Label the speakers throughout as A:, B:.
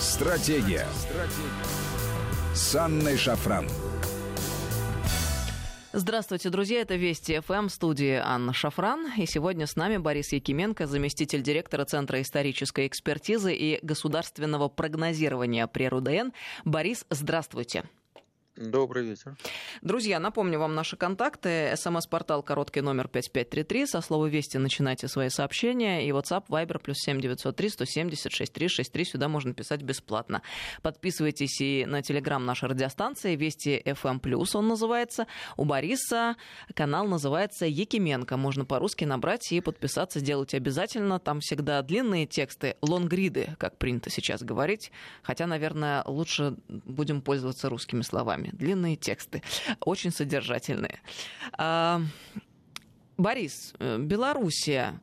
A: Стратегия. Стратегия. С Анной Шафран.
B: Здравствуйте, друзья. Это Вести ФМ, студии Анна Шафран. И сегодня с нами Борис Якименко, заместитель директора Центра исторической экспертизы и государственного прогнозирования при РУДН. Борис, здравствуйте.
C: Добрый вечер.
B: Друзья, напомню вам наши контакты. СМС-портал короткий номер 5533. Со слова «Вести» начинайте свои сообщения. И WhatsApp, Viber, плюс 7903 170 6363. Сюда можно писать бесплатно. Подписывайтесь и на телеграм нашей радиостанции «Вести FM+,» он называется. У Бориса канал называется «Якименко». Можно по-русски набрать и подписаться. Сделайте обязательно. Там всегда длинные тексты, лонгриды, как принято сейчас говорить. Хотя, наверное, лучше будем пользоваться русскими словами длинные тексты, очень содержательные. А, Борис, э, Белоруссия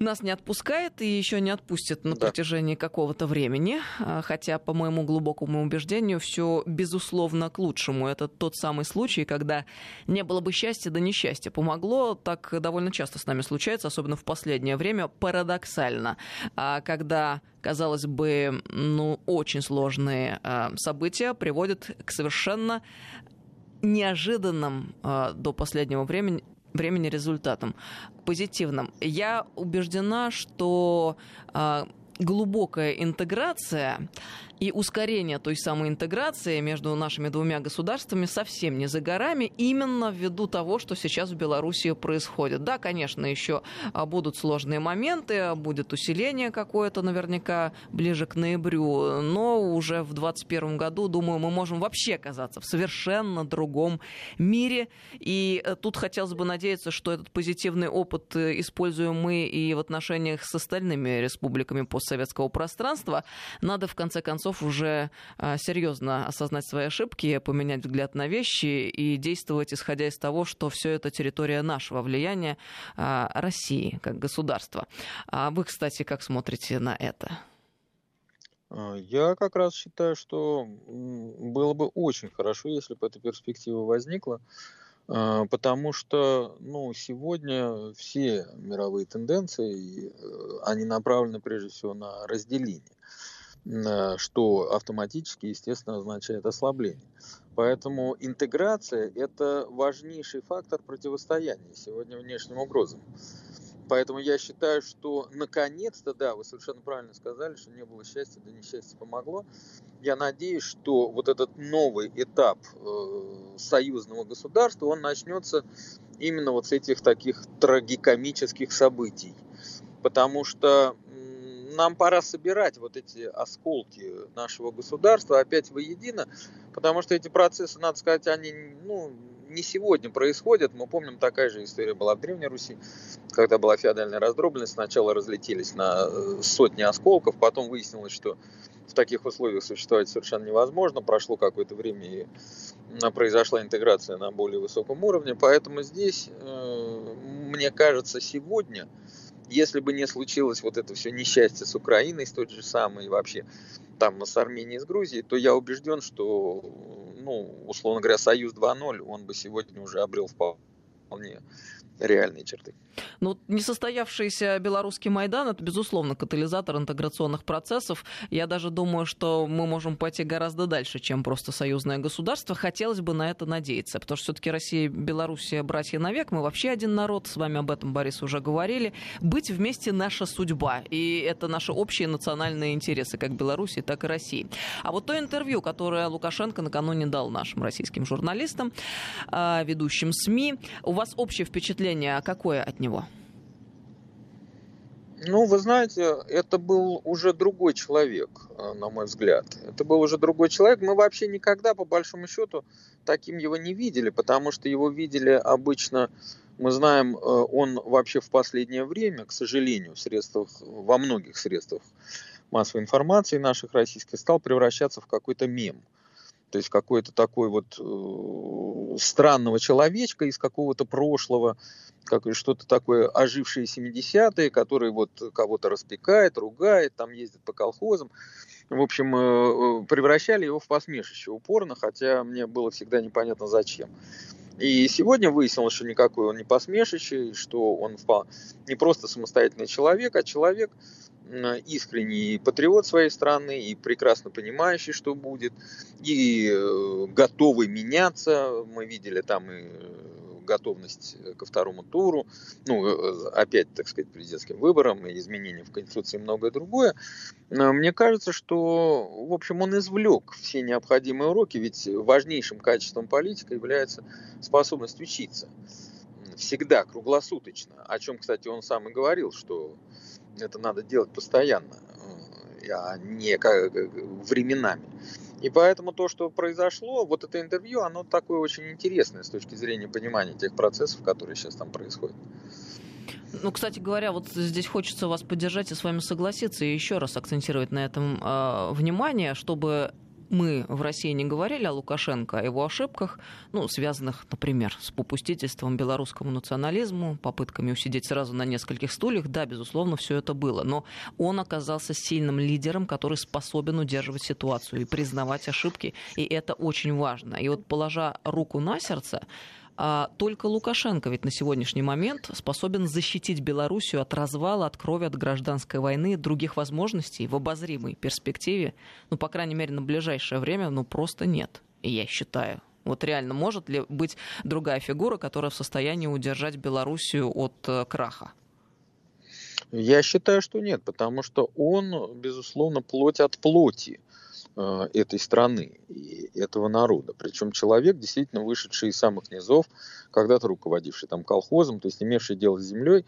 B: нас не отпускает и еще не отпустит на да. протяжении какого-то времени. А, хотя, по моему глубокому убеждению, все безусловно к лучшему. Это тот самый случай, когда не было бы счастья, да несчастья помогло. Так довольно часто с нами случается, особенно в последнее время, парадоксально. А, когда казалось бы, ну, очень сложные а, события приводят к совершенно неожиданным до последнего времени времени результатом позитивным. Я убеждена, что э, глубокая интеграция и ускорение той самой интеграции между нашими двумя государствами совсем не за горами, именно ввиду того, что сейчас в Беларуси происходит. Да, конечно, еще а, будут сложные моменты, будет усиление какое-то наверняка ближе к ноябрю, но уже в 2021 году, думаю, мы можем вообще оказаться в совершенно другом мире. И э, тут хотелось бы надеяться, что этот позитивный опыт э, используем мы и в отношениях с остальными республиками постсоветского пространства. Надо, в конце концов, концов уже а, серьезно осознать свои ошибки, поменять взгляд на вещи и действовать исходя из того, что все это территория нашего влияния а, России как государства. А вы, кстати, как смотрите на это?
C: А, я как раз считаю, что было бы очень хорошо, если бы эта перспектива возникла, потому что ну, сегодня все мировые тенденции, э, они направлены прежде всего на разделение. Э, что автоматически, естественно, означает ослабление. Поэтому интеграция – это важнейший фактор противостояния сегодня внешним угрозам. Поэтому я считаю, что наконец-то, да, вы совершенно правильно сказали, что не было счастья, да несчастье помогло. Я надеюсь, что вот этот новый этап э, союзного государства, он начнется именно вот с этих таких трагикомических событий. Потому что нам пора собирать вот эти осколки нашего государства опять воедино, потому что эти процессы, надо сказать, они ну, не сегодня происходят. Мы помним, такая же история была в Древней Руси, когда была феодальная раздробленность. Сначала разлетелись на э, сотни осколков, потом выяснилось, что в таких условиях существовать совершенно невозможно. Прошло какое-то время и произошла интеграция на более высоком уровне. Поэтому здесь, э, мне кажется, сегодня если бы не случилось вот это все несчастье с Украиной, с той же самой, вообще там с Арменией, с Грузией, то я убежден, что, ну, условно говоря, Союз 2.0, он бы сегодня уже обрел вполне реальные черты.
B: Ну, несостоявшийся белорусский Майдан – это, безусловно, катализатор интеграционных процессов. Я даже думаю, что мы можем пойти гораздо дальше, чем просто союзное государство. Хотелось бы на это надеяться, потому что все-таки Россия и Белоруссия – братья навек. Мы вообще один народ, с вами об этом, Борис, уже говорили. Быть вместе – наша судьба, и это наши общие национальные интересы, как Беларуси, так и России. А вот то интервью, которое Лукашенко накануне дал нашим российским журналистам, а, ведущим СМИ, у вас общее впечатление впечатление какое от него?
C: Ну, вы знаете, это был уже другой человек, э, на мой взгляд. Это был уже другой человек. Мы вообще никогда, по большому счету, таким его не видели, потому что его видели обычно, мы знаем, э, он вообще в последнее время, к сожалению, в средствах, во многих средствах массовой информации наших российских стал превращаться в какой-то мем. То есть какой-то такой вот э, странного человечка из какого-то прошлого, как что-то такое ожившие 70-е, который вот кого-то распекает, ругает, там ездит по колхозам. В общем, э, э, превращали его в посмешище упорно, хотя мне было всегда непонятно зачем. И сегодня выяснилось, что никакой он не посмешище, что он не просто самостоятельный человек, а человек, искренний патриот своей страны и прекрасно понимающий, что будет, и э, готовый меняться. Мы видели там и готовность ко второму туру, ну, э, опять, так сказать, президентским выборам, и изменениям в Конституции и многое другое. Мне кажется, что, в общем, он извлек все необходимые уроки, ведь важнейшим качеством политика является способность учиться. Всегда, круглосуточно. О чем, кстати, он сам и говорил, что это надо делать постоянно, э, а не как временами. И поэтому то, что произошло, вот это интервью, оно такое очень интересное с точки зрения понимания тех процессов, которые сейчас там происходят.
B: Ну, кстати говоря, вот здесь хочется вас поддержать и с вами согласиться, и еще раз акцентировать на этом э, внимание, чтобы мы в России не говорили о Лукашенко, о его ошибках, ну, связанных, например, с попустительством белорусскому национализму, попытками усидеть сразу на нескольких стульях, да, безусловно, все это было. Но он оказался сильным лидером, который способен удерживать ситуацию и признавать ошибки, и это очень важно. И вот положа руку на сердце, только Лукашенко ведь на сегодняшний момент способен защитить Белоруссию от развала, от крови, от гражданской войны, других возможностей в обозримой перспективе, ну, по крайней мере, на ближайшее время, ну, просто нет, я считаю. Вот реально, может ли быть другая фигура, которая в состоянии удержать Белоруссию от э, краха?
C: Я считаю, что нет, потому что он, безусловно, плоть от плоти. Э, этой страны и этого народа. Причем человек, действительно вышедший из самых низов, когда-то руководивший там колхозом, то есть имевший дело с землей.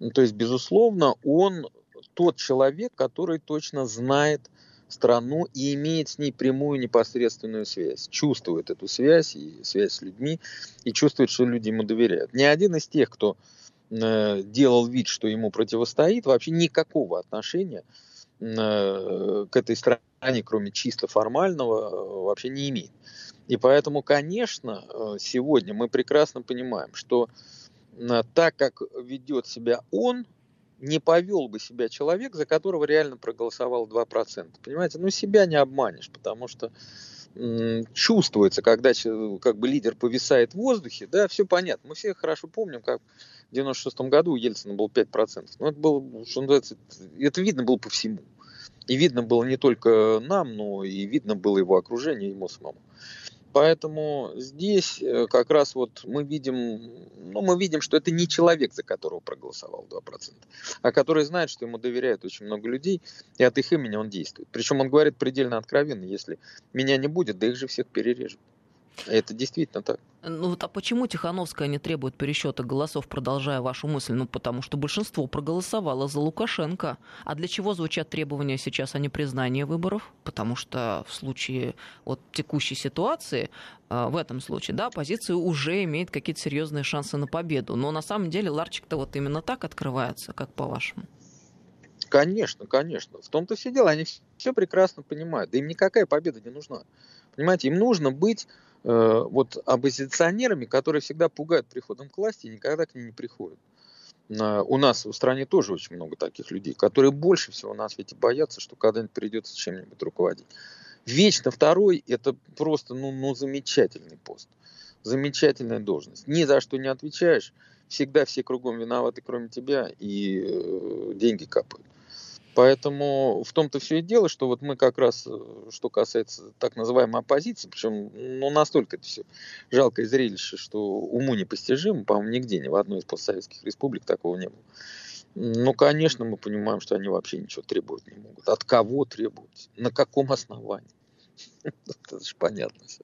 C: Ну, то есть, безусловно, он тот человек, который точно знает страну и имеет с ней прямую непосредственную связь, чувствует эту связь и связь с людьми, и чувствует, что люди ему доверяют. Ни один из тех, кто э, делал вид, что ему противостоит, вообще никакого отношения Э, к этой стране, кроме чисто формального, э, вообще не имеет. И поэтому, конечно, э, сегодня мы прекрасно понимаем, что так как ведет себя он, не повел бы себя человек, за которого реально проголосовал 2%. Понимаете, ну себя не обманешь, потому что чувствуется, когда как бы лидер повисает в воздухе, да, все понятно. Мы все хорошо помним, как в 96 году у Ельцина было 5%. Ну, это было, что называется, это видно было по всему. И видно было не только нам, но и видно было его окружение, ему самому. Поэтому здесь э, как раз вот мы видим, ну, мы видим, что это не человек, за которого проголосовал 2%, а который знает, что ему доверяют очень много людей, и от их имени он действует. Причем он говорит предельно откровенно, если меня не будет, да их же всех перережут. Это действительно так.
B: Ну вот а почему Тихановская не требует пересчета голосов, продолжая вашу мысль? Ну потому что большинство проголосовало за Лукашенко. А для чего звучат требования сейчас о непризнании выборов? Потому что в случае вот текущей ситуации, а, в этом случае, да, оппозиция уже имеет какие-то серьезные шансы на победу. Но на самом деле ларчик-то вот именно так открывается, как по-вашему?
C: Конечно, конечно. В том-то все дело. Они все прекрасно понимают. Да им никакая победа не нужна. Понимаете, им нужно быть Э, вот оппозиционерами, которые всегда пугают приходом к власти и никогда к ней не приходят. У нас в стране тоже очень много таких людей, которые больше всего на свете боятся, что когда-нибудь придется чем-нибудь руководить. Вечно второй – это просто ну, ну, замечательный пост, замечательная должность. Ни за что не отвечаешь, всегда все кругом виноваты, кроме тебя, и э, деньги капают. Поэтому в том-то все и дело, что вот мы как раз, э, что касается так называемой оппозиции, причем ну, настолько это все жалкое зрелище, что уму непостижимо, по-моему, нигде, ни в одной из постсоветских республик такого не было. Ну, конечно, мы понимаем, что они вообще ничего требовать не могут. От кого требовать? На каком основании? Это же понятно все.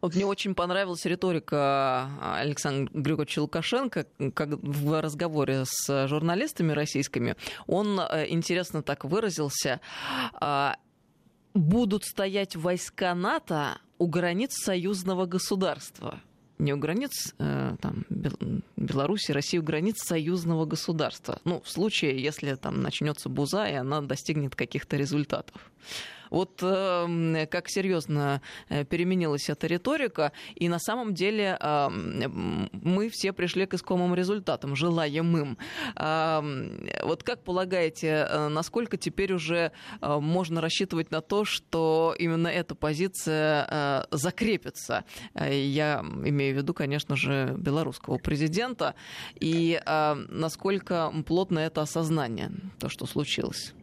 B: Вот мне очень понравилась риторика а, Александра Григорьевича Лукашенко как в разговоре с журналистами российскими. Он э, интересно так выразился. А, Будут стоять войска НАТО у границ союзного государства не у границ э, там, Беларуси, России, у границ союзного государства. Ну, в случае, если там начнется буза, и она достигнет каких-то результатов. Вот э, как серьезно э, переменилась эта риторика, и на самом деле э, мы все пришли к искомым результатам, желаемым. Э, вот как полагаете, э, насколько теперь уже э, можно рассчитывать на то, что именно эта позиция закрепится? Я имею в виду, конечно же, белорусского президента, и насколько плотно это осознание, то, что случилось?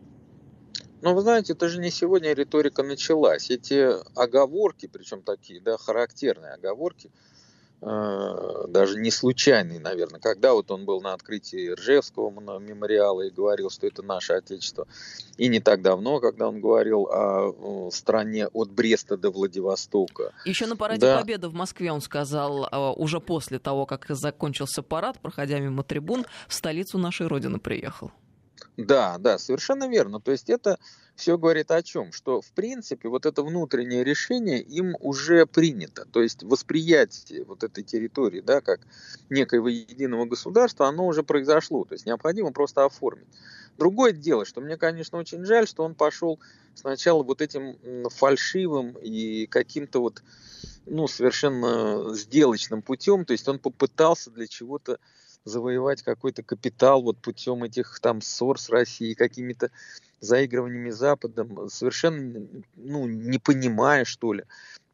C: Ну, вы знаете, это же не сегодня риторика началась. Эти оговорки, причем такие, да, характерные оговорки, э, даже не случайные, наверное, когда вот он был на открытии Ржевского мемориала и говорил, что это наше Отечество, и не так давно, когда он говорил о стране от Бреста до Владивостока.
B: Еще на параде да. Победы в Москве он сказал, э, уже после того, как закончился парад, проходя мимо трибун, в столицу нашей Родины приехал.
C: Да, да, совершенно верно. То есть это все говорит о чем? Что, в принципе, вот это внутреннее решение им уже принято. То есть восприятие вот этой территории, да, как некоего единого государства, оно уже произошло. То есть необходимо просто оформить. Другое дело, что мне, конечно, очень жаль, что он пошел сначала вот этим фальшивым и каким-то вот, ну, совершенно сделочным путем. То есть он попытался для чего-то завоевать какой-то капитал вот путем этих там ссор с Россией, какими-то заигрываниями Западом, совершенно ну, не понимая, что ли,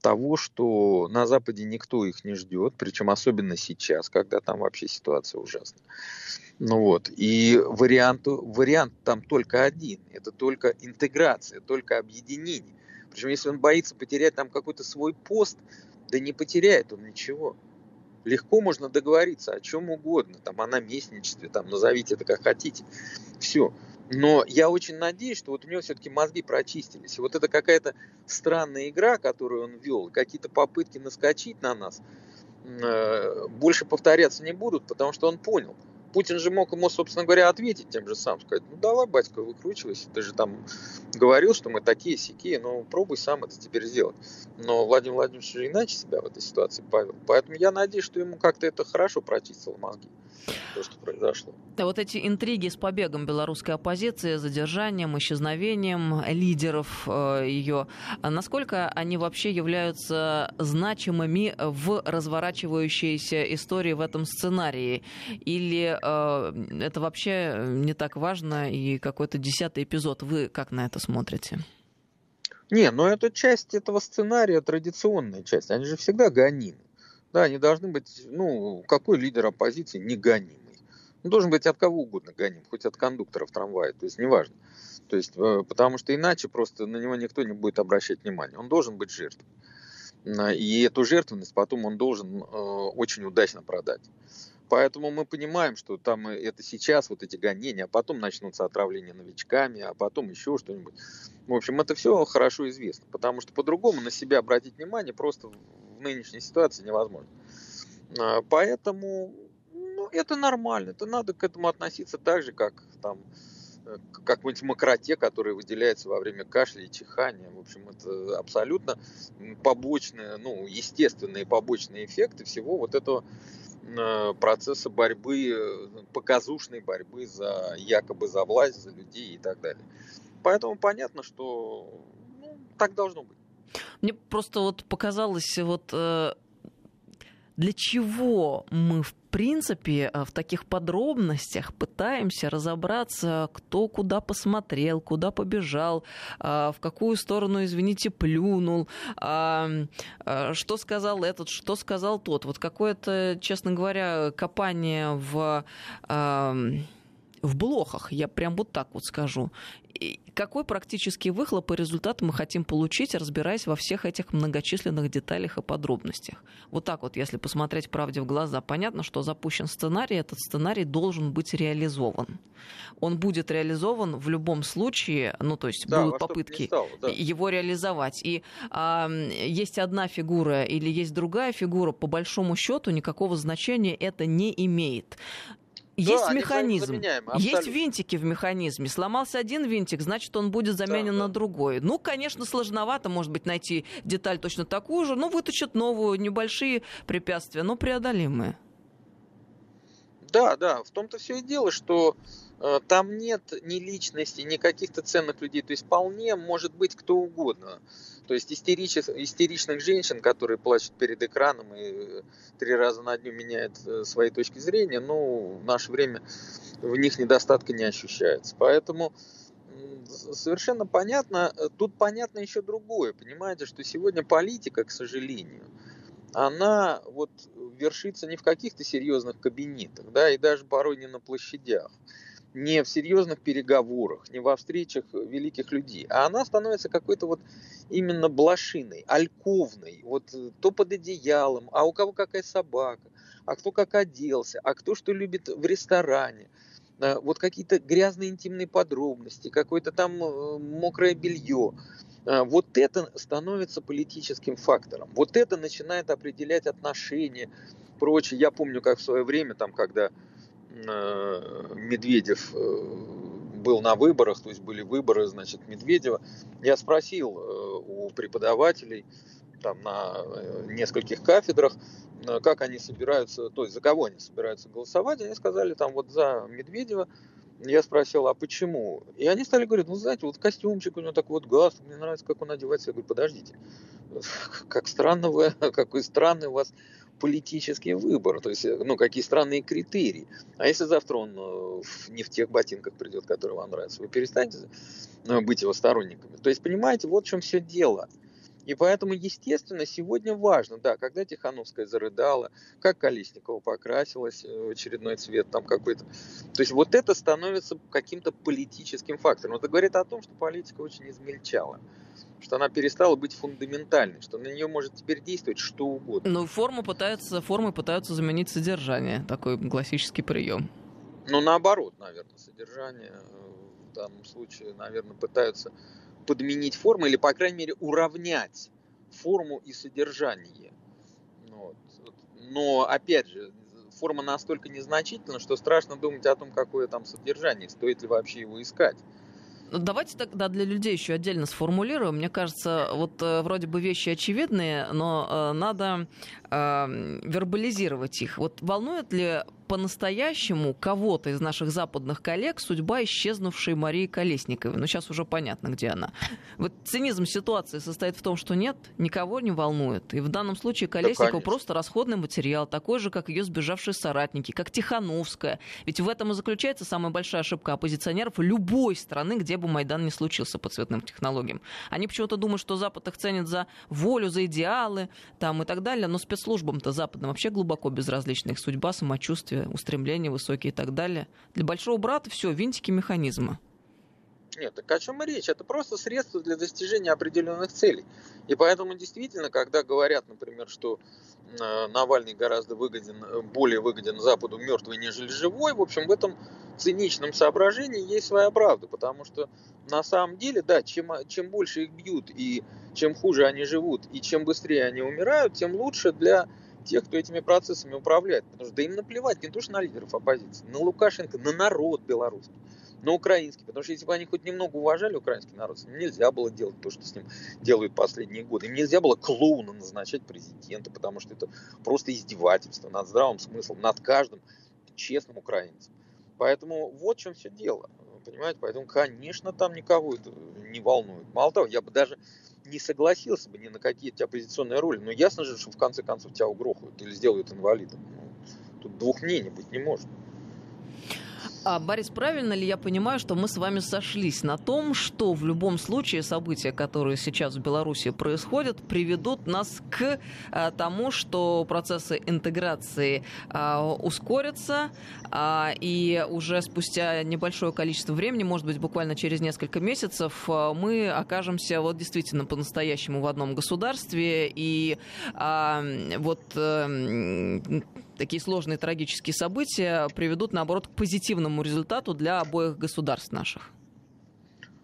C: того, что на Западе никто их не ждет, причем особенно сейчас, когда там вообще ситуация ужасная. Ну вот, и вариант, вариант там только один, это только интеграция, только объединение. Причем если он боится потерять там какой-то свой пост, да не потеряет он ничего легко можно договориться о чем угодно, там, о наместничестве, там, назовите это как хотите. Все. Но я очень надеюсь, что вот у него все-таки мозги прочистились. Вот это какая-то странная игра, которую он вел, какие-то попытки наскочить на нас, э, больше повторяться не будут, потому что он понял – Путин же мог ему, собственно говоря, ответить тем же самым, сказать, ну давай, батька, выкручивайся, ты же там говорил, что мы такие сякие, но пробуй сам это теперь сделать. Но Владимир Владимирович же иначе себя в этой ситуации повел. Поэтому я надеюсь, что ему как-то это хорошо прочистило мозги то, что произошло.
B: Да, вот эти интриги с побегом белорусской оппозиции, задержанием, исчезновением лидеров э, ее, насколько они вообще являются значимыми в разворачивающейся истории в этом сценарии? Или э, это вообще не так важно и какой-то десятый эпизод? Вы как на это смотрите?
C: Не, но это часть этого сценария, традиционная часть. Они же всегда гонимы. Да, они должны быть, ну, какой лидер оппозиции не гонимый? Он должен быть от кого угодно гоним, хоть от кондуктора в трамвае, то есть неважно. То есть, э, потому что иначе просто на него никто не будет обращать внимания. Он должен быть жертвой. И эту жертвенность потом он должен э, очень удачно продать. Поэтому мы понимаем, что там это сейчас, вот эти гонения, а потом начнутся отравления новичками, а потом еще что-нибудь. В общем, это все хорошо известно, потому что по-другому на себя обратить внимание просто нынешней ситуации невозможно. А, поэтому ну, это нормально, это надо к этому относиться так же, как там э, какой-нибудь мокроте, который выделяется во время кашля и чихания. В общем, это абсолютно побочные, ну, естественные побочные эффекты всего вот этого Э, процесса борьбы, показушной борьбы за якобы за власть, за людей и так далее. Поэтому понятно, что ну, так должно быть.
B: Мне просто вот показалось, вот э, для чего мы в принципе э, в таких подробностях пытаемся разобраться, кто куда посмотрел, куда побежал, э, в какую сторону, извините, плюнул, что сказал этот, что сказал тот. Вот какое-то, честно говоря, копание в в блохах, я прям вот так вот скажу. И какой практический выхлоп и результат мы хотим получить, разбираясь во всех этих многочисленных деталях и подробностях? Вот так вот, если посмотреть правде в глаза, понятно, что запущен сценарий, этот сценарий должен быть реализован. Он будет реализован в любом случае, ну то есть да, будут попытки стало, да. его реализовать. И а, есть одна фигура или есть другая фигура, по большому счету никакого значения это не имеет. Есть да, механизм, есть винтики в механизме. Сломался один винтик, значит, он будет заменен да, на да. другой. Ну, конечно, сложновато, может быть, найти деталь точно такую же, но вытащат новую, небольшие препятствия, но преодолимые.
C: Да, да, в том-то все и дело, что там нет ни личности, ни каких-то ценных людей. То есть вполне может быть кто угодно. То есть истеричес, истеричных женщин, которые плачут перед экраном и три раза на дню меняют э, свои точки зрения, ну, в наше время в них недостатка не ощущается. Поэтому совершенно понятно, э, тут понятно еще другое, понимаете, что сегодня политика, к сожалению, она вот вершится не в каких-то серьезных кабинетах, да, и даже порой не на площадях, не в серьезных переговорах, не во встречах великих людей, а она становится какой-то вот именно блошиной, альковной, вот то под одеялом, а у кого какая собака, а кто как оделся, а кто что любит в ресторане, а, вот какие-то грязные интимные подробности, какое-то там э, мокрое белье. Вот это становится политическим фактором. Вот это начинает определять отношения, прочее. Я помню, как в свое время, там, когда э, Медведев э, был на выборах, то есть были выборы, значит, Медведева, я спросил у преподавателей там на нескольких кафедрах, Э, как они собираются, то есть за кого они собираются голосовать, они сказали там вот за Медведева. Я спросил, а почему? И они стали говорить, ну, знаете, вот костюмчик у него такой вот газ, мне нравится, как он одевается. Я говорю, подождите, как странно вы, какой странный у вас политический выбор, то есть, ну, какие странные критерии. А если завтра он э, не в тех ботинках придет, которые вам нравятся, вы перестанете э, быть его сторонниками. То есть, понимаете, вот в чем все дело – и поэтому, естественно, сегодня важно, да, когда Тихановская зарыдала, как Колесникова покрасилась э, в очередной цвет там какой-то. То есть вот это становится каким-то политическим фактором. Это говорит о том, что политика очень измельчала что она перестала быть фундаментальной, что на нее может теперь действовать что угодно.
B: Но форму пытаются, формы пытаются заменить содержание, такой классический прием.
C: Ну, наоборот, наверное, содержание э, в данном случае, наверное, пытаются подменить форму или, по крайней мере, уравнять форму и содержание. Вот. Но, опять же, форма настолько незначительна, что страшно думать о том, какое там содержание, стоит ли вообще его искать.
B: Ну, давайте тогда для людей еще отдельно сформулируем. Мне кажется, вот э, вроде бы вещи очевидные, но э, надо э, вербализировать их. Вот волнует ли по-настоящему кого-то из наших западных коллег судьба исчезнувшей Марии Колесниковой. Ну, сейчас уже понятно, где она. Вот цинизм ситуации состоит в том, что нет, никого не волнует. И в данном случае Колесникова да, просто расходный материал, такой же, как ее сбежавшие соратники, как Тихановская. Ведь в этом и заключается самая большая ошибка оппозиционеров любой страны, где бы Майдан не случился по цветным технологиям. Они почему-то думают, что Запад их ценит за волю, за идеалы там, и так далее, но спецслужбам-то западным вообще глубоко безразлична их судьба, самочувствие, устремления высокие и так далее. Для большого брата все, винтики механизма.
C: Нет, так о чем и речь? Это просто средство для достижения определенных целей. И поэтому действительно, когда говорят, например, что э, Навальный гораздо выгоден, э, более выгоден Западу мертвый, нежели живой, в общем, в этом циничном соображении есть своя правда. Потому что на самом деле, да, чем, чем больше их бьют и чем хуже они живут, и чем быстрее они умирают, тем лучше для тех, кто этими процессами управляет. Потому что да им наплевать не то, что на лидеров оппозиции, на Лукашенко, на народ белорусский, на украинский. Потому что если бы они хоть немного уважали украинский народ, с ним нельзя было делать то, что с ним делают последние годы. Им нельзя было клоуна назначать президента, потому что это просто издевательство над здравым смыслом, над каждым честным украинцем. Поэтому вот в чем все дело. Понимаете? Поэтому, конечно, там никого это не волнует. Мало того, я бы даже не согласился бы ни на какие то оппозиционные роли. Но ясно же, что в конце концов тебя угрохают или сделают инвалидом. Ну, тут двух мнений быть не может.
B: А, Борис, правильно ли я понимаю, что мы с вами сошлись на том, что в любом случае события, которые сейчас в Беларуси происходят, приведут нас к а, тому, что процессы интеграции а, ускорятся, а, и уже спустя небольшое количество времени, может быть, буквально через несколько месяцев, а, мы окажемся вот действительно по-настоящему в одном государстве, и а, вот а, такие сложные трагические события приведут, наоборот, к позитивному результату для обоих государств наших?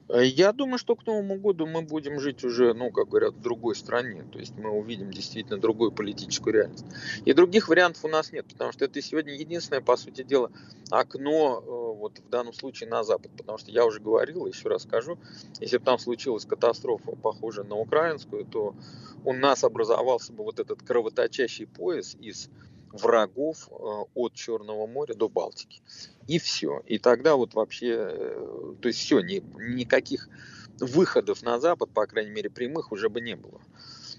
C: Э, я думаю, что к Новому году мы будем жить уже, ну, как говорят, в другой стране. То есть мы увидим действительно другую политическую реальность. И других вариантов у нас нет, потому что это сегодня единственное, по сути дела, окно э, вот в данном случае на Запад. Потому что я уже говорил, еще раз скажу, если бы там случилась катастрофа, похожая на украинскую, то у нас образовался бы вот этот кровоточащий пояс из врагов от Черного моря до Балтики. И все. И тогда вот вообще, то есть все, ни, никаких выходов на Запад, по крайней мере прямых, уже бы не было.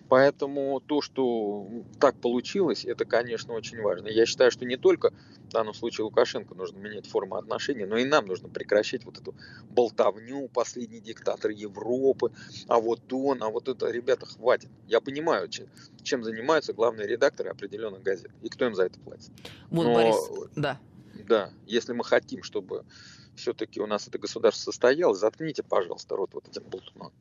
C: Поэтому то, что так получилось, это, конечно, очень важно. Я считаю, что не только в данном случае Лукашенко нужно менять форму отношений, но и нам нужно прекращать вот эту болтовню, последний диктатор Европы, а вот он, а вот это, ребята, хватит. Я понимаю, чем, занимаются главные редакторы определенных газет и кто им за это платит.
B: Вот, но, Борис, да.
C: Да, если мы хотим, чтобы все-таки у нас это государство состоялось, заткните, пожалуйста, рот вот этим болтуном.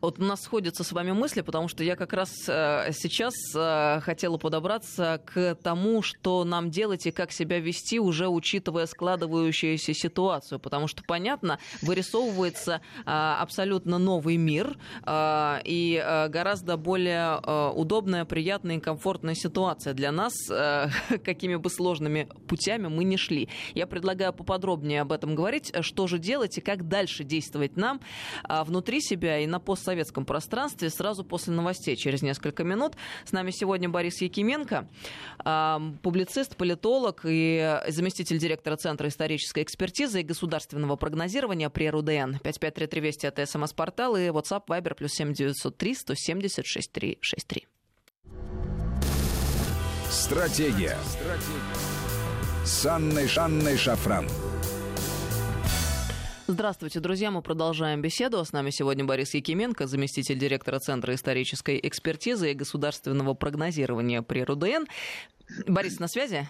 B: Вот у нас сходятся с вами мысли, потому что я как раз э, сейчас э, хотела подобраться к тому, что нам делать и как себя вести, уже учитывая складывающуюся ситуацию. Потому что, понятно, вырисовывается э, абсолютно новый мир и гораздо более удобная, приятная и комфортная ситуация для нас, какими бы сложными путями мы не шли. Я предлагаю поподробнее об этом говорить, что же делать и как дальше действовать нам внутри себя и на пост постсоветском пространстве сразу после новостей через несколько минут. С нами сегодня Борис Якименко, публицист, политолог и заместитель директора Центра исторической экспертизы и государственного прогнозирования при РУДН. 5533 Вести это СМС-портал и WhatsApp Viber плюс 7903 170 6363.
A: Стратегия. Стратегия. С Анной Шанной Шафран.
B: Здравствуйте, друзья. Мы продолжаем беседу. С нами сегодня Борис Якименко, заместитель директора Центра исторической экспертизы и государственного прогнозирования при РУДН. Борис, на связи?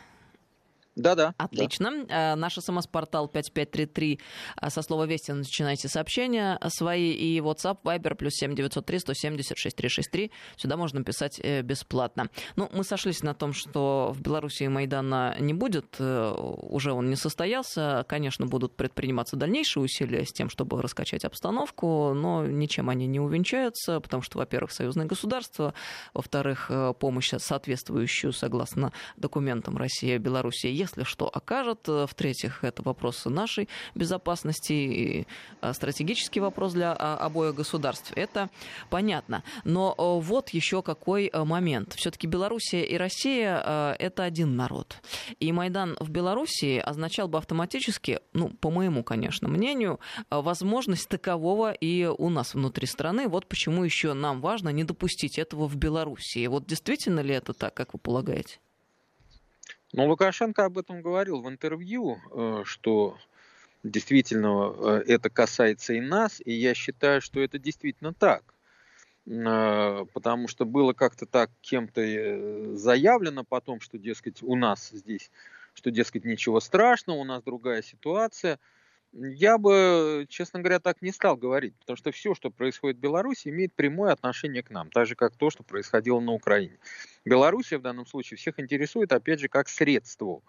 C: Да-да.
B: Отлично. Да. Наш смс-портал 5533 а, со слова «Вести» начинайте сообщения свои. И WhatsApp, Viber, плюс 7903 170 6363. Сюда можно писать э, бесплатно. Ну, мы сошлись на том, что в Беларуси Майдана не будет. Э, уже он не состоялся. Конечно, будут предприниматься дальнейшие усилия с тем, чтобы раскачать обстановку, но ничем они не увенчаются, потому что, во-первых, союзное государство, во-вторых, э, помощь соответствующую, согласно документам России, Беларуси, если что окажет. Э, в-третьих, это вопросы нашей безопасности и э, стратегический вопрос для а, обоих государств. Это понятно. Но э, вот еще какой момент. Все-таки Белоруссия и Россия – это один народ. И Майдан в Белоруссии означал бы автоматически, ну, по моему, конечно, мнению, возможность такового и у нас внутри страны. Вот почему еще нам важно не допустить этого в Белоруссии. Вот действительно ли это так, как вы полагаете?
C: Но Лукашенко об этом говорил в интервью, э, что действительно э, это касается и нас, и я считаю, что это действительно так. Э, потому что было как-то так кем-то заявлено потом, что, дескать, у нас здесь, что, дескать, ничего страшного, у нас другая ситуация – я бы, честно говоря, так не стал говорить, потому что все, что происходит в Беларуси, имеет прямое отношение к нам, так же, как то, что происходило на Украине. Белоруссия в данном случае всех интересует, опять же, как средство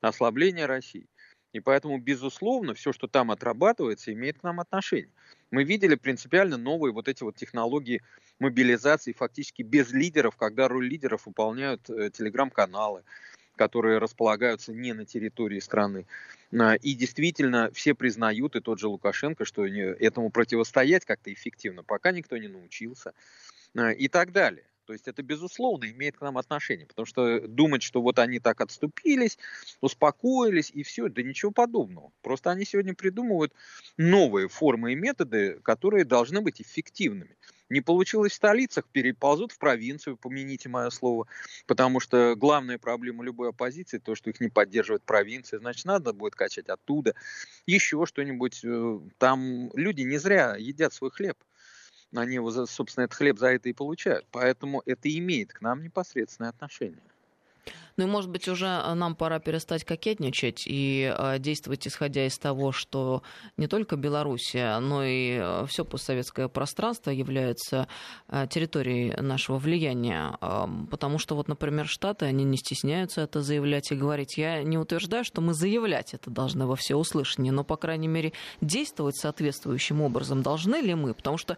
C: ослабления России. И поэтому, безусловно, все, что там отрабатывается, имеет к нам отношение. Мы видели принципиально новые вот эти вот технологии мобилизации фактически без лидеров, когда роль лидеров выполняют э, телеграм-каналы, которые располагаются не на территории страны. А, и действительно все признают, и тот же Лукашенко, что этому противостоять как-то эффективно, пока никто не научился а, и так далее. То есть это, безусловно, имеет к нам отношение, потому что думать, что вот они так отступились, успокоились и все, да ничего подобного. Просто они сегодня придумывают новые формы и методы, которые должны быть эффективными. Не получилось в столицах, переползут в провинцию, помяните мое слово, потому что главная проблема любой оппозиции, то, что их не поддерживает провинция, значит, надо будет качать оттуда, еще что-нибудь. Э, там люди не зря едят свой хлеб они собственно, этот хлеб за это и получают. Поэтому это имеет к нам непосредственное отношение.
B: Ну и, может быть, уже э, нам пора перестать кокетничать и э, действовать исходя из того, что не только Белоруссия, но и э, все постсоветское пространство является территорией нашего влияния. Потому что, вот, например, Штаты, они не стесняются это заявлять и говорить. Я не утверждаю, что мы заявлять это должны во всеуслышание, но, по крайней мере, действовать соответствующим образом должны ли мы? Потому что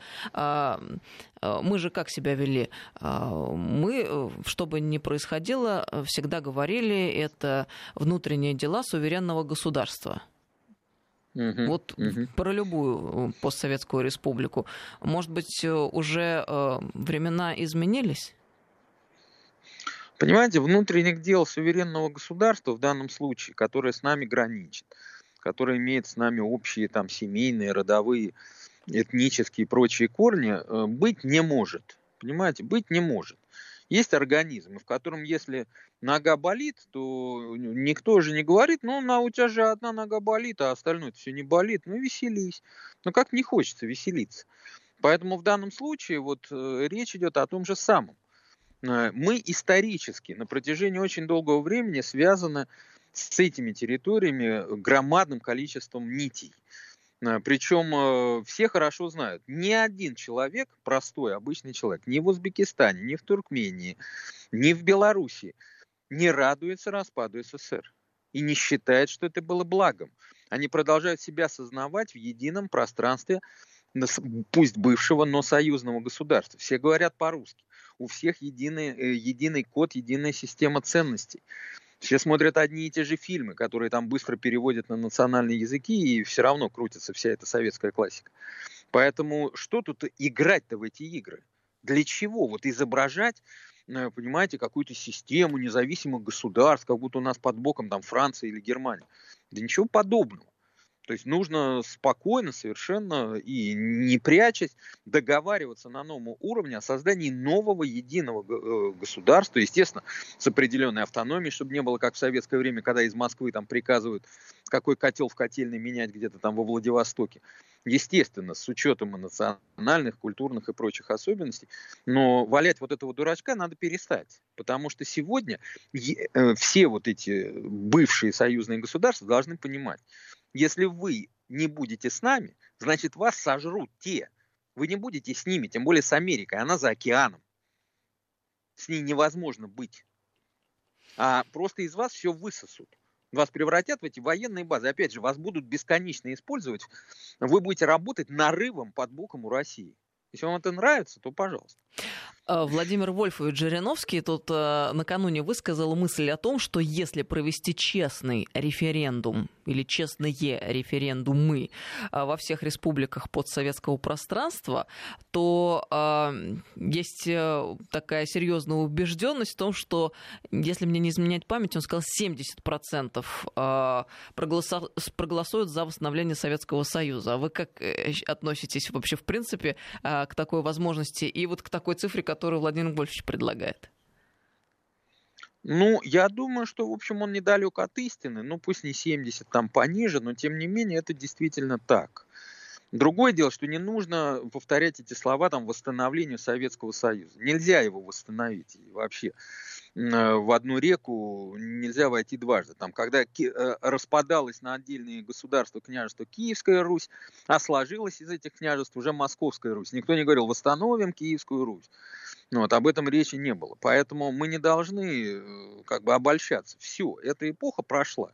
B: Э, мы же как себя вели? Э, мы, э, что бы ни происходило, всегда говорили, это внутренние дела суверенного государства. Угу, вот угу. про любую постсоветскую республику. Может быть, уже времена изменились?
C: Понимаете, внутренних дел суверенного государства в данном случае, которое с нами граничит, которое имеет с нами общие там семейные, родовые, этнические и прочие корни, э, быть не может. Понимаете, быть не может. Есть организм, в котором если нога болит, то никто же не говорит, ну, на, у тебя же одна нога болит, а остальное все не болит. Ну, веселись. Но как не хочется веселиться. Поэтому в данном случае вот э, речь идет о том же самом. Э, мы исторически на протяжении очень долгого времени связаны с этими территориями громадным количеством нитей. Э, Причем э, все хорошо знают, ни один человек, простой, обычный человек, ни в Узбекистане, ни в Туркмении, ни в Белоруссии не радуется распаду СССР и не считает, что это было благом. Они продолжают себя осознавать в едином пространстве, пусть бывшего, но союзного государства. Все говорят по-русски. У всех единый, э, единый код, единая система ценностей. Все смотрят одни и те же фильмы, которые там быстро переводят на национальные языки, и все равно крутится вся эта советская классика. Поэтому что тут играть-то в эти игры? Для чего? Вот изображать, э, понимаете, какую-то систему независимых государств, как будто у нас под боком там Франция или Германия. Да ничего подобного. То есть нужно спокойно, совершенно и не прячась, договариваться на новом уровне о создании нового единого э, государства, естественно, с определенной автономией, чтобы не было как в советское время, когда из Москвы там приказывают, какой котел в котельной менять где-то там во Владивостоке. Естественно, с учетом национальных, культурных и прочих особенностей. Но валять вот этого дурачка надо перестать. Потому что сегодня э, все вот эти бывшие союзные государства должны понимать, если вы не будете с нами, значит вас сожрут те. Вы не будете с ними, тем более с Америкой, она за океаном. С ней невозможно быть. А просто из вас все высосут. Вас превратят в эти военные базы. Опять же, вас будут бесконечно использовать. Вы будете работать нарывом под боком у России. Если вам это нравится, то пожалуйста.
B: Э, Владимир Вольфович Жириновский тут э, накануне высказал мысль о том, что если провести честный референдум или честные референдумы э, во всех республиках постсоветского пространства, то есть такая серьезная убежденность в том, что, если мне не изменять память, он сказал, 70% э, проголосо- проголосуют за восстановление Советского Союза. А вы как относитесь вообще в принципе к такой возможности и вот к такой цифре, которую Владимир Вольфович предлагает?
C: Ну, я думаю, что, в общем, он недалек от истины. Ну, пусть не 70, там пониже, но тем не менее это действительно так. Другое дело, что не нужно повторять эти слова там восстановлению Советского Союза. Нельзя его восстановить вообще. Э, в одну реку нельзя войти дважды. Там, когда э, распадалось на отдельные государства княжество Киевская Русь, а сложилась из этих княжеств уже Московская Русь. Никто не говорил, восстановим Киевскую Русь. Ну, вот, об этом речи не было. Поэтому мы не должны э, как бы обольщаться. Все, эта эпоха прошла.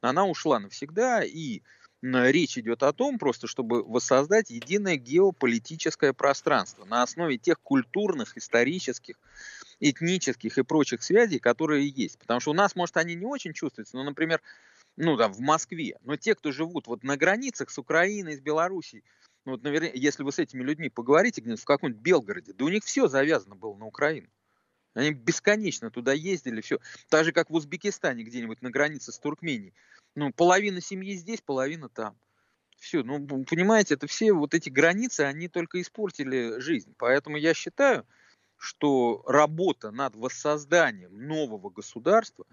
C: Она ушла навсегда, и речь идет о том, просто чтобы воссоздать единое геополитическое пространство на основе тех культурных, исторических, этнических и прочих связей, которые есть. Потому что у нас, может, они не очень чувствуются, но, например, ну, там, в Москве, но те, кто живут вот на границах с Украиной, с Белоруссией, ну, вот, наверное, если вы с этими людьми поговорите где-нибудь в каком-нибудь Белгороде, да у них все завязано было на Украину. Они бесконечно туда ездили, все. Так же, как в Узбекистане где-нибудь на границе с Туркменией. Ну, половина семьи здесь, половина там. Все, ну, понимаете, это все вот эти границы, они только испортили жизнь. Поэтому я считаю, что работа над воссозданием нового государства,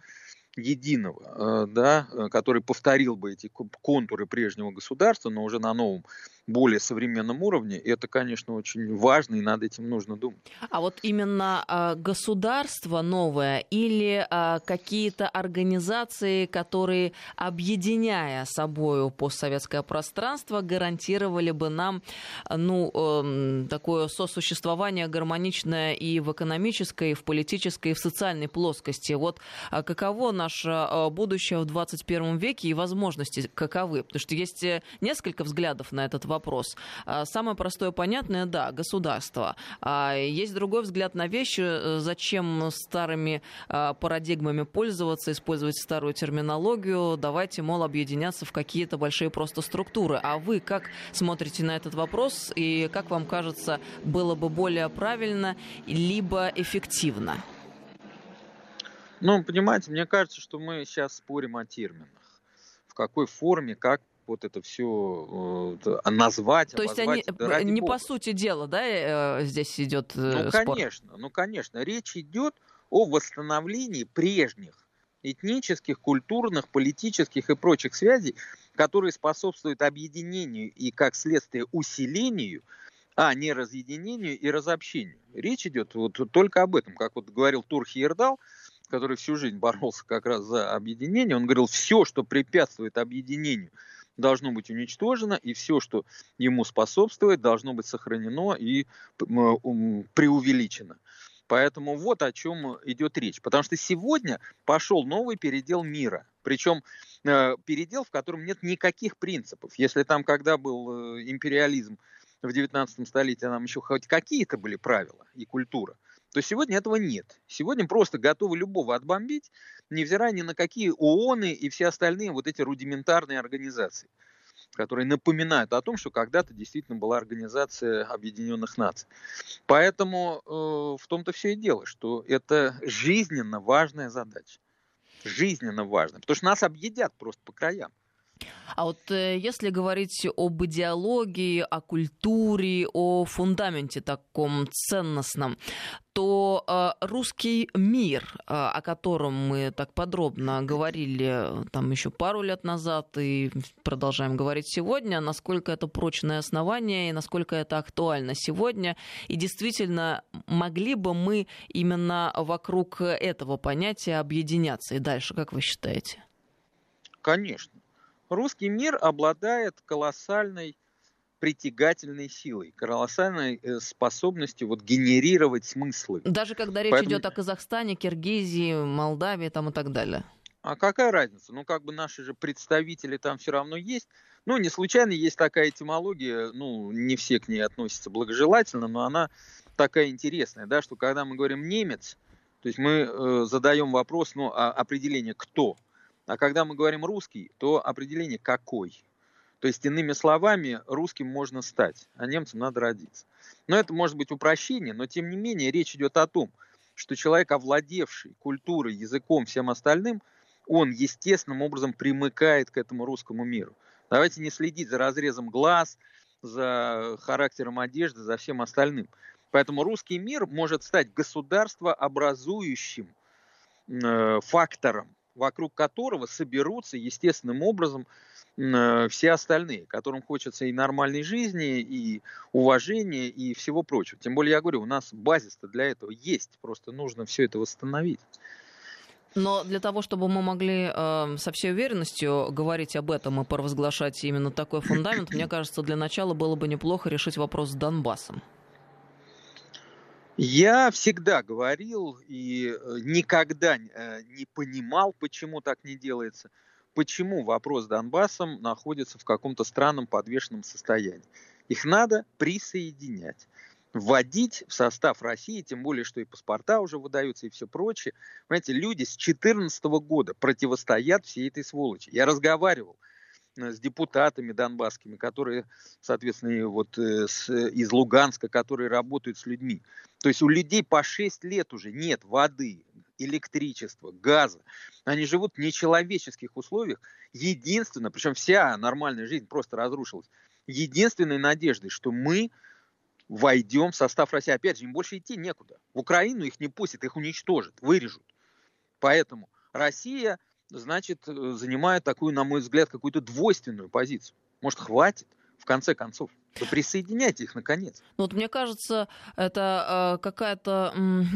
C: единого, э, да, э, который повторил бы эти контуры прежнего государства, но уже на новом более современном уровне, это, конечно, очень важно, и над этим нужно думать.
B: А вот именно э, государство новое или э, какие-то организации, которые, объединяя собой постсоветское пространство, гарантировали бы нам ну, э, такое сосуществование гармоничное и в экономической, и в политической, и в социальной плоскости. Вот а каково наше будущее в 21 веке и возможности каковы? Потому что есть несколько взглядов на этот вопрос. А, самое простое, понятное, да, государство. А, есть другой взгляд на вещи, э, зачем старыми а, парадигмами пользоваться, использовать старую терминологию, давайте, мол, объединяться в какие-то большие просто структуры. А вы как смотрите на этот вопрос и как вам кажется, было бы более правильно либо эффективно?
C: Ну, понимаете, мне кажется, что мы сейчас спорим о терминах. В какой форме, как вот это все э, назвать,
B: То есть они не Бога. по сути дела, да, э, здесь идет
C: э, Ну,
B: спор?
C: конечно, ну, конечно. Речь идет о восстановлении прежних этнических, культурных, политических и прочих связей, которые способствуют объединению и, как следствие, усилению, а не разъединению и разобщению. Речь идет вот только об этом, как вот говорил Турхи Ердал, который всю жизнь боролся как раз за объединение, он говорил, все, что препятствует объединению, должно быть уничтожено, и все, что ему способствует, должно быть сохранено и преувеличено. Поэтому вот о чем идет речь. Потому что сегодня пошел новый передел мира. Причем э, передел, в котором нет никаких принципов. Если там, когда был э, империализм в 19 столетии, нам еще хоть какие-то были правила и культура, то сегодня этого нет. Сегодня просто готовы любого отбомбить, невзирая ни на какие ООНы и все остальные вот эти рудиментарные организации, которые напоминают о том, что когда-то действительно была Организация Объединенных Наций. Поэтому э, в том-то все и дело, что это жизненно важная задача. Жизненно важная. Потому что нас объедят просто по краям.
B: А вот э, если говорить об идеологии, о культуре, о фундаменте таком ценностном, то э, русский мир, э, о котором мы так подробно говорили там еще пару лет назад и продолжаем говорить сегодня, насколько это прочное основание и насколько это актуально сегодня, и действительно могли бы мы именно вокруг этого понятия объединяться и дальше, как вы считаете?
C: Конечно русский мир обладает колоссальной притягательной силой, колоссальной э, способностью вот генерировать смыслы.
B: Даже когда речь Поэтому... идет о Казахстане, Киргизии, Молдавии там и так далее.
C: А какая разница? Ну, как бы наши же представители там все равно есть. Ну, не случайно есть такая этимология, ну, не все к ней относятся благожелательно, но она такая интересная, да, что когда мы говорим немец, то есть мы э, задаем вопрос, ну, а определение кто – а когда мы говорим русский, то определение какой. То есть, иными словами, русским можно стать, а немцам надо родиться. Но это может быть упрощение, но тем не менее речь идет о том, что человек, овладевший культурой, языком, всем остальным, он естественным образом примыкает к этому русскому миру. Давайте не следить за разрезом глаз, за характером одежды, за всем остальным. Поэтому русский мир может стать государствообразующим э, фактором вокруг которого соберутся естественным образом э, все остальные, которым хочется и нормальной жизни, и уважения, и всего прочего. Тем более, я говорю, у нас базис-то для этого есть, просто нужно все это восстановить.
B: Но для того, чтобы мы могли э, со всей уверенностью говорить об этом и провозглашать именно такой фундамент, мне кажется, для начала было бы неплохо решить вопрос с Донбассом.
C: Я всегда говорил и э, никогда э, не понимал, почему так не делается, почему вопрос с Донбассом находится в каком-то странном подвешенном состоянии. Их надо присоединять вводить в состав России, тем более, что и паспорта уже выдаются и все прочее. Понимаете, люди с 2014 года противостоят всей этой сволочи. Я разговаривал с депутатами донбасскими, которые, соответственно, вот э, с, из Луганска, которые работают с людьми. То есть у людей по 6 лет уже нет воды, электричества, газа. Они живут в нечеловеческих условиях. Единственное, причем вся нормальная жизнь просто разрушилась. Единственной надеждой, что мы войдем в состав России. Опять же, им больше идти некуда. В Украину их не пустят, их уничтожат, вырежут. Поэтому Россия значит, э, занимает такую, на мой взгляд, какую-то двойственную позицию. Может, хватит, в конце концов. Да присоединяйте их, наконец.
B: Ну, вот мне кажется, это э, какая-то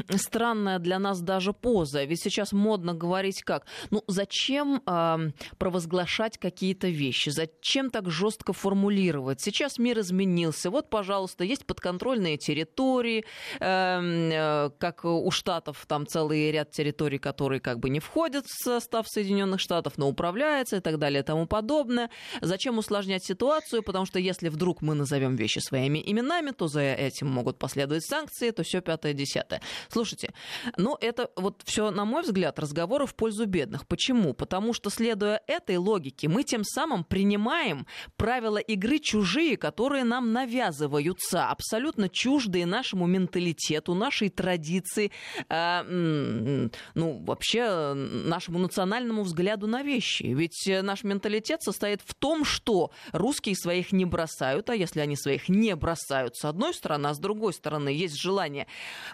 B: э, странная для нас даже поза. Ведь сейчас модно говорить как? Ну, зачем э, провозглашать какие-то вещи? Зачем так жестко формулировать? Сейчас мир изменился. Вот, пожалуйста, есть подконтрольные территории, э, э, как у Штатов, там целый ряд территорий, которые как бы не входят в состав Соединенных Штатов, но управляются и так далее и тому подобное. Зачем усложнять ситуацию? Потому что если вдруг мы назовем вещи своими именами, то за этим могут последовать санкции, то все пятое-десятое. Слушайте, ну это вот все, на мой взгляд, разговоры в пользу бедных. Почему? Потому что, следуя этой логике, мы тем самым принимаем правила игры чужие, которые нам навязываются, абсолютно чуждые нашему менталитету, нашей традиции, э, ну, вообще нашему национальному взгляду на вещи. Ведь наш менталитет состоит в том, что русские своих не бросают, а если они своих не бросают, с одной стороны, а с другой стороны, есть желание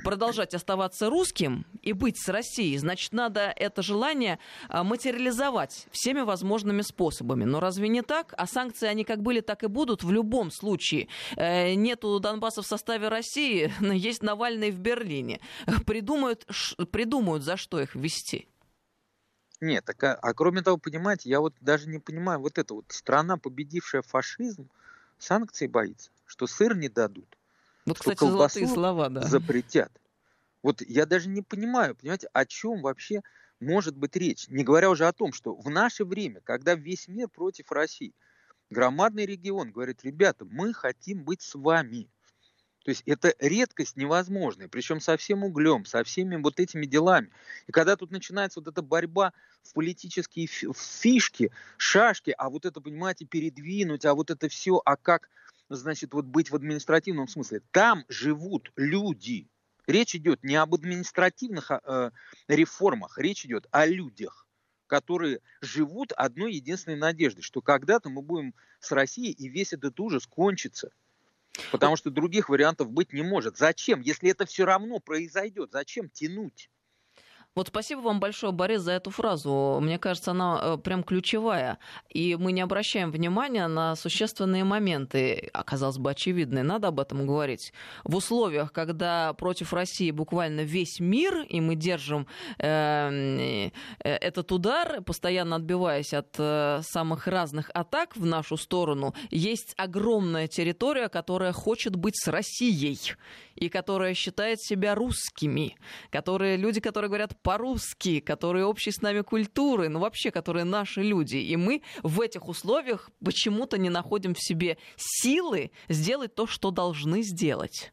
B: продолжать оставаться русским и быть с Россией, значит, надо это желание а, материализовать всеми возможными способами. Но разве не так? А санкции, они как были, так и будут в любом случае. Э, нету Донбасса в составе России, есть Навальный в Берлине. Придумают, придумают, за что их ввести.
C: Нет, так, а, а кроме того, понимаете, я вот даже не понимаю, вот эта вот страна, победившая фашизм, санкции боится, что сыр не дадут.
B: Вот, кстати, золотые слова, да.
C: Запретят. Вот я даже не понимаю, понимаете, о чем вообще может быть речь. Не говоря уже о том, что в наше время, когда весь мир против России, громадный регион говорит, ребята, мы хотим быть с вами. То есть это редкость невозможная, причем со всем углем, со всеми вот этими делами. И когда тут начинается вот эта борьба в политические фишки, шашки, а вот это, понимаете, передвинуть, а вот это все, а как, значит, вот быть в административном смысле. Там живут люди. Речь идет не об административных э, реформах, речь идет о людях которые живут одной единственной надеждой, что когда-то мы будем с Россией, и весь этот ужас кончится. Потому что других вариантов быть не может. Зачем? Если это все равно произойдет, зачем тянуть?
B: Вот спасибо вам большое, Борис, за эту фразу. Мне кажется, она э, прям ключевая. И мы не обращаем внимания на существенные моменты, оказалось бы, очевидные. Надо об этом говорить. В условиях, когда против России буквально весь мир, и мы держим э, э, этот удар, постоянно отбиваясь от э, самых разных атак в нашу сторону, есть огромная территория, которая хочет быть с Россией и которая считает себя русскими, которые люди, которые говорят по-русски, которые общие с нами культуры, ну вообще, которые наши люди. И мы в этих условиях почему-то не находим в себе силы сделать то, что должны сделать.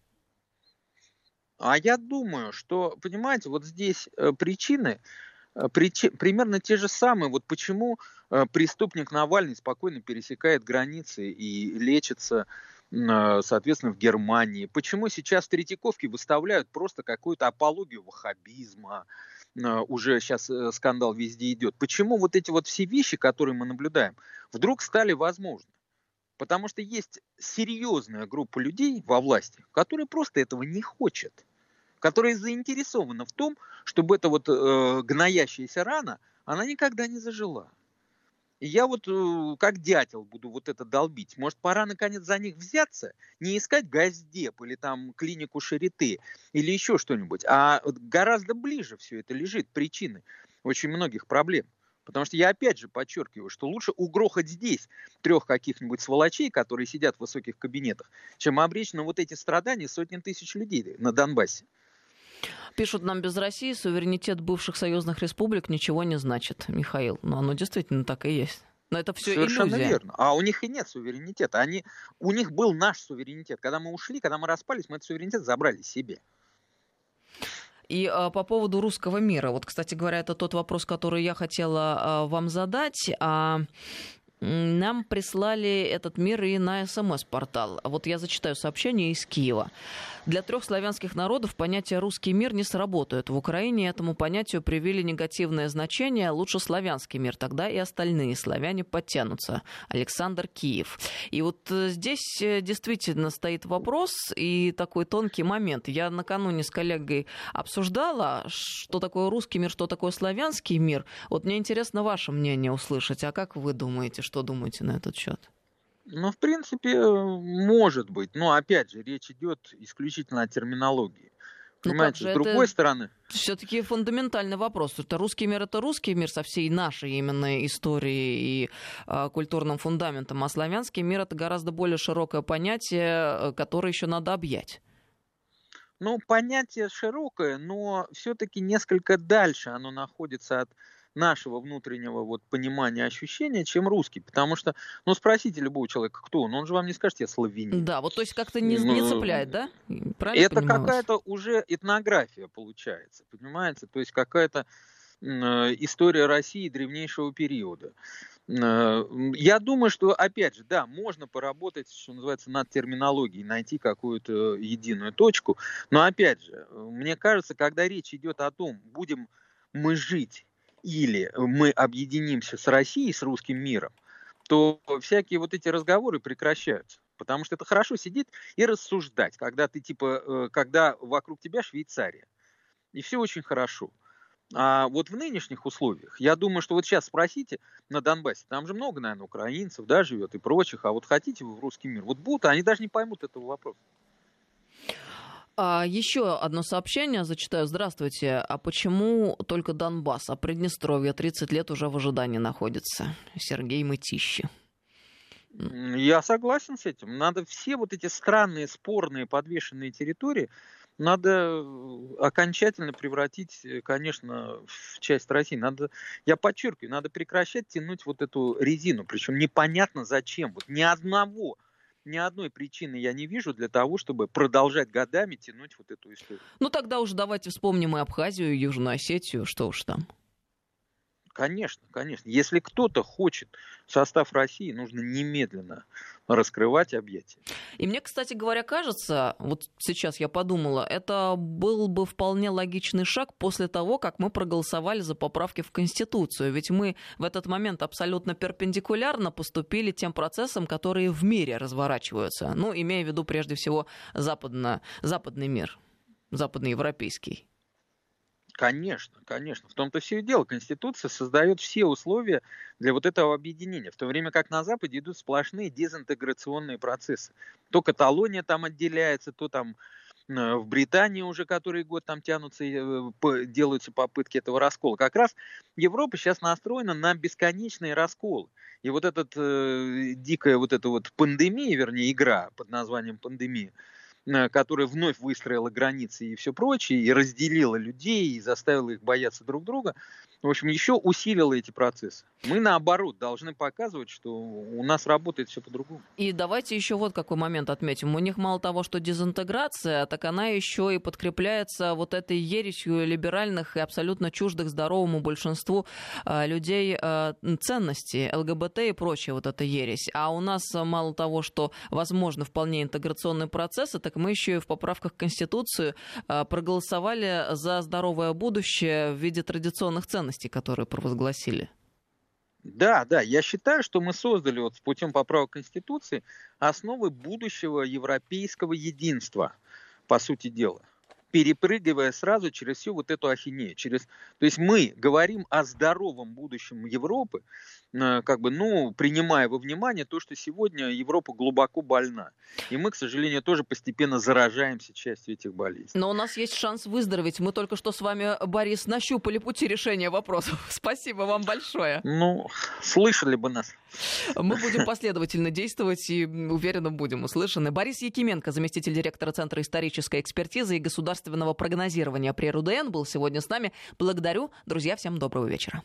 C: А я думаю, что, понимаете, вот здесь э, причины э, причи, примерно те же самые. Вот почему э, преступник Навальный спокойно пересекает границы и лечится соответственно, в Германии. Почему сейчас в Третьяковке выставляют просто какую-то апологию ваххабизма, уже сейчас э, скандал везде идет. Почему вот эти вот все вещи, которые мы наблюдаем, вдруг стали возможны? Потому что есть серьезная группа людей во власти, которые просто этого не хочет, которые заинтересованы в том, чтобы эта вот э, гноящаяся рана, она никогда не зажила. Я вот э, как дятел буду вот это долбить. Может, пора наконец за них взяться? Не искать газдеп или там клинику Шариты или еще что-нибудь, а гораздо ближе все это лежит, причины очень многих проблем. Потому что я опять же подчеркиваю, что лучше угрохать здесь трех каких-нибудь сволочей, которые сидят в высоких кабинетах, чем обречь на вот эти страдания сотен тысяч людей на Донбассе.
B: Пишут нам без России, суверенитет бывших союзных республик ничего не значит, Михаил. Но оно действительно так и есть. Но это все
C: Совершенно
B: иллюзия.
C: верно. А у них и нет суверенитета. Они, у них был наш суверенитет. Когда мы ушли, когда мы распались, мы этот суверенитет забрали себе.
B: И а, по поводу русского мира, вот, кстати говоря, это тот вопрос, который я хотела а, вам задать. А нам прислали этот мир и на СМС-портал. Вот я зачитаю сообщение из Киева. Для трех славянских народов понятие «русский мир» не сработает. В Украине этому понятию привили негативное значение. Лучше славянский мир, тогда и остальные славяне подтянутся. Александр Киев. И вот э, здесь э, действительно стоит вопрос и такой тонкий момент. Я накануне с коллегой обсуждала, что такое русский мир, что такое славянский мир. Вот мне интересно ваше мнение услышать. А как вы думаете, что думаете на этот счет?
C: Ну, в принципе, может быть. Но опять же, речь идет исключительно о терминологии. Ну, Понимаете, же, с другой это стороны.
B: Все-таки фундаментальный вопрос. Это русский мир это русский мир со всей нашей именно историей и э, культурным фундаментом, а славянский мир это гораздо более широкое понятие, которое еще надо объять.
C: Ну, понятие широкое, но все-таки несколько дальше оно находится от нашего внутреннего вот понимания, ощущения, чем русский. Потому что, ну, спросите любого человека, кто он, он же вам не скажет, я славянин.
B: Да, вот то есть как-то не, не ну, цепляет, да?
C: Правильно это какая-то уже этнография получается, понимаете? То есть какая-то э, история России древнейшего периода. Э, я думаю, что, опять же, да, можно поработать, что называется, над терминологией, найти какую-то единую точку. Но, опять же, мне кажется, когда речь идет о том, будем мы жить или мы объединимся с Россией, с русским миром, то всякие вот эти разговоры прекращаются. Потому что это хорошо сидеть и рассуждать, когда ты типа, э, когда вокруг тебя Швейцария. И все очень хорошо. А вот в нынешних условиях, я думаю, что вот сейчас спросите на Донбассе, там же много, наверное, украинцев, да, живет и прочих, а вот хотите вы в русский мир? Вот будут, они даже не поймут этого вопроса.
B: А еще одно сообщение зачитаю. Здравствуйте. А почему только Донбасс, а Приднестровье 30 лет уже в ожидании находится? Сергей Мытищи.
C: Я согласен с этим. Надо все вот эти странные, спорные, подвешенные территории, надо э, окончательно превратить, э, конечно, в часть России. Надо, я подчеркиваю, надо прекращать тянуть вот эту резину. Причем непонятно зачем. Вот ни одного ни одной причины я не вижу для того, чтобы продолжать годами тянуть вот эту историю.
B: Ну тогда уже давайте вспомним и Абхазию, и Южную Осетию, что уж там.
C: Конечно, конечно. Если кто-то хочет состав России, нужно немедленно раскрывать объятия.
B: И мне, кстати говоря, кажется, вот сейчас я подумала, это был бы вполне логичный шаг после того, как мы проголосовали за поправки в Конституцию. Ведь мы в этот момент абсолютно перпендикулярно поступили тем процессам, которые в мире разворачиваются. Ну, имея в виду прежде всего западно, западный мир, западноевропейский.
C: Конечно, конечно. В том-то все и дело. Конституция создает все условия для вот этого объединения, в то время как на Западе идут сплошные дезинтеграционные процессы. То Каталония там отделяется, то там э, в Британии уже который год там тянутся, э, делаются попытки этого раскола. Как раз Европа сейчас настроена на бесконечные расколы. И вот эта э, дикая вот эта вот пандемия, вернее, игра под названием пандемия, которая вновь выстроила границы и все прочее, и разделила людей, и заставила их бояться друг друга, в общем, еще усилила эти процессы. Мы, наоборот, должны показывать, что у нас работает все по-другому.
B: И давайте еще вот какой момент отметим. У них мало того, что дезинтеграция, так она еще и подкрепляется вот этой ересью либеральных и абсолютно чуждых здоровому большинству э, людей э, ценностей, ЛГБТ и прочее вот эта ересь. А у нас мало того, что возможно вполне интеграционные процессы, так мы еще и в поправках к Конституцию э, проголосовали за здоровое будущее в виде традиционных ценностей которые провозгласили.
C: Да, да, я считаю, что мы создали вот путем поправок Конституции основы будущего европейского единства, по сути дела перепрыгивая сразу через всю вот эту ахинею. Через... То есть мы говорим о здоровом будущем Европы, как бы, ну, принимая во внимание то, что сегодня Европа глубоко больна. И мы, к сожалению, тоже постепенно заражаемся частью этих болезней.
B: Но у нас есть шанс выздороветь. Мы только что с вами, Борис, нащупали пути решения вопросов. Спасибо вам большое.
C: Ну, слышали бы нас.
B: Мы будем последовательно действовать и уверенно будем услышаны. Борис Якименко, заместитель директора Центра исторической экспертизы и государственного прогнозирования при РУДН, был сегодня с нами. Благодарю. Друзья, всем доброго вечера.